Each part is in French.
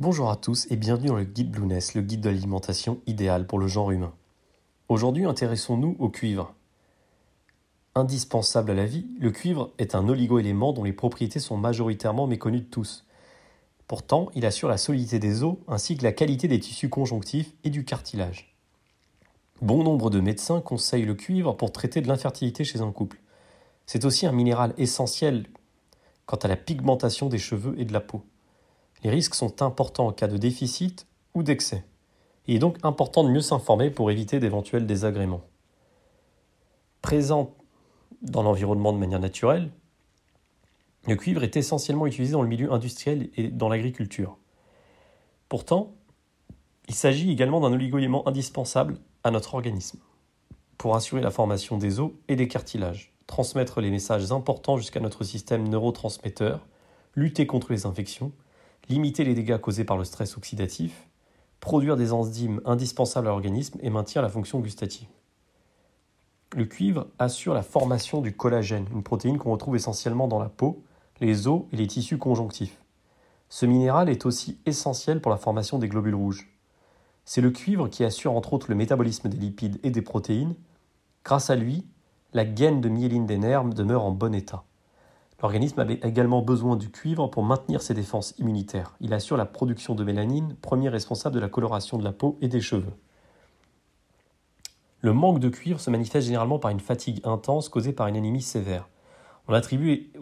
Bonjour à tous et bienvenue dans le guide Blueness, le guide de l'alimentation idéal pour le genre humain. Aujourd'hui, intéressons-nous au cuivre. Indispensable à la vie, le cuivre est un oligoélément dont les propriétés sont majoritairement méconnues de tous. Pourtant, il assure la solidité des os ainsi que la qualité des tissus conjonctifs et du cartilage. Bon nombre de médecins conseillent le cuivre pour traiter de l'infertilité chez un couple. C'est aussi un minéral essentiel quant à la pigmentation des cheveux et de la peau. Les risques sont importants en cas de déficit ou d'excès. Il est donc important de mieux s'informer pour éviter d'éventuels désagréments. Présent dans l'environnement de manière naturelle, le cuivre est essentiellement utilisé dans le milieu industriel et dans l'agriculture. Pourtant, il s'agit également d'un oligoélément indispensable à notre organisme pour assurer la formation des os et des cartilages, transmettre les messages importants jusqu'à notre système neurotransmetteur, lutter contre les infections, limiter les dégâts causés par le stress oxydatif, produire des enzymes indispensables à l'organisme et maintenir la fonction gustative. Le cuivre assure la formation du collagène, une protéine qu'on retrouve essentiellement dans la peau, les os et les tissus conjonctifs. Ce minéral est aussi essentiel pour la formation des globules rouges. C'est le cuivre qui assure entre autres le métabolisme des lipides et des protéines. Grâce à lui, la gaine de myéline des nerfs demeure en bon état. L'organisme avait également besoin du cuivre pour maintenir ses défenses immunitaires. Il assure la production de mélanine, premier responsable de la coloration de la peau et des cheveux. Le manque de cuivre se manifeste généralement par une fatigue intense causée par une anémie sévère. On attribue,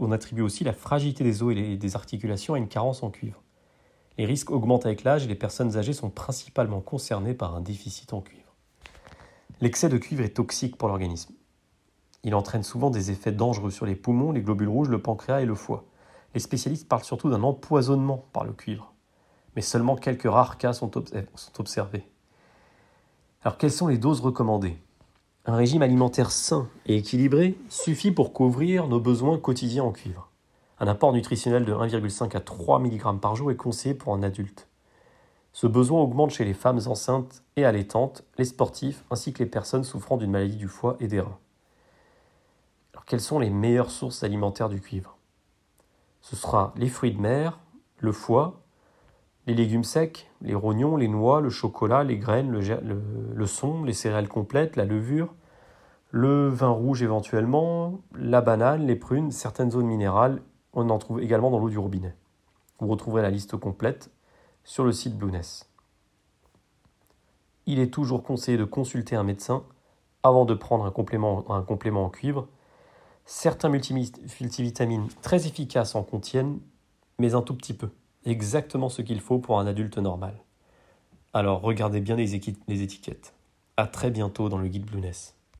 aussi la fragilité des os et des articulations à une carence en cuivre. Les risques augmentent avec l'âge et les personnes âgées sont principalement concernées par un déficit en cuivre. L'excès de cuivre est toxique pour l'organisme. Il entraîne souvent des effets dangereux sur les poumons, les globules rouges, le pancréas et le foie. Les spécialistes parlent surtout d'un empoisonnement par le cuivre. Mais seulement quelques rares cas sont, observés. Alors quelles sont les doses recommandées? Un régime alimentaire sain et équilibré suffit pour couvrir nos besoins quotidiens en cuivre. Un apport nutritionnel de 1,5 à 3 mg par jour est conseillé pour un adulte. Ce besoin augmente chez les femmes enceintes et allaitantes, les sportifs ainsi que les personnes souffrant d'une maladie du foie et des reins quelles sont les meilleures sources alimentaires du cuivre Ce sera les fruits de mer, le foie, les légumes secs, les rognons, les noix, le chocolat, les graines, le, son, les céréales complètes, la levure, le vin rouge éventuellement, la banane, les prunes, certaines zones minérales. On en trouve également dans l'eau du robinet. Vous retrouverez la liste complète sur le site Blueness. Il est toujours conseillé de consulter un médecin avant de prendre un complément en cuivre Certains multivitamines très efficaces en contiennent, mais un tout petit peu. Exactement ce qu'il faut pour un adulte normal. Alors regardez bien les, étiquettes. À très bientôt dans le guide Blueness.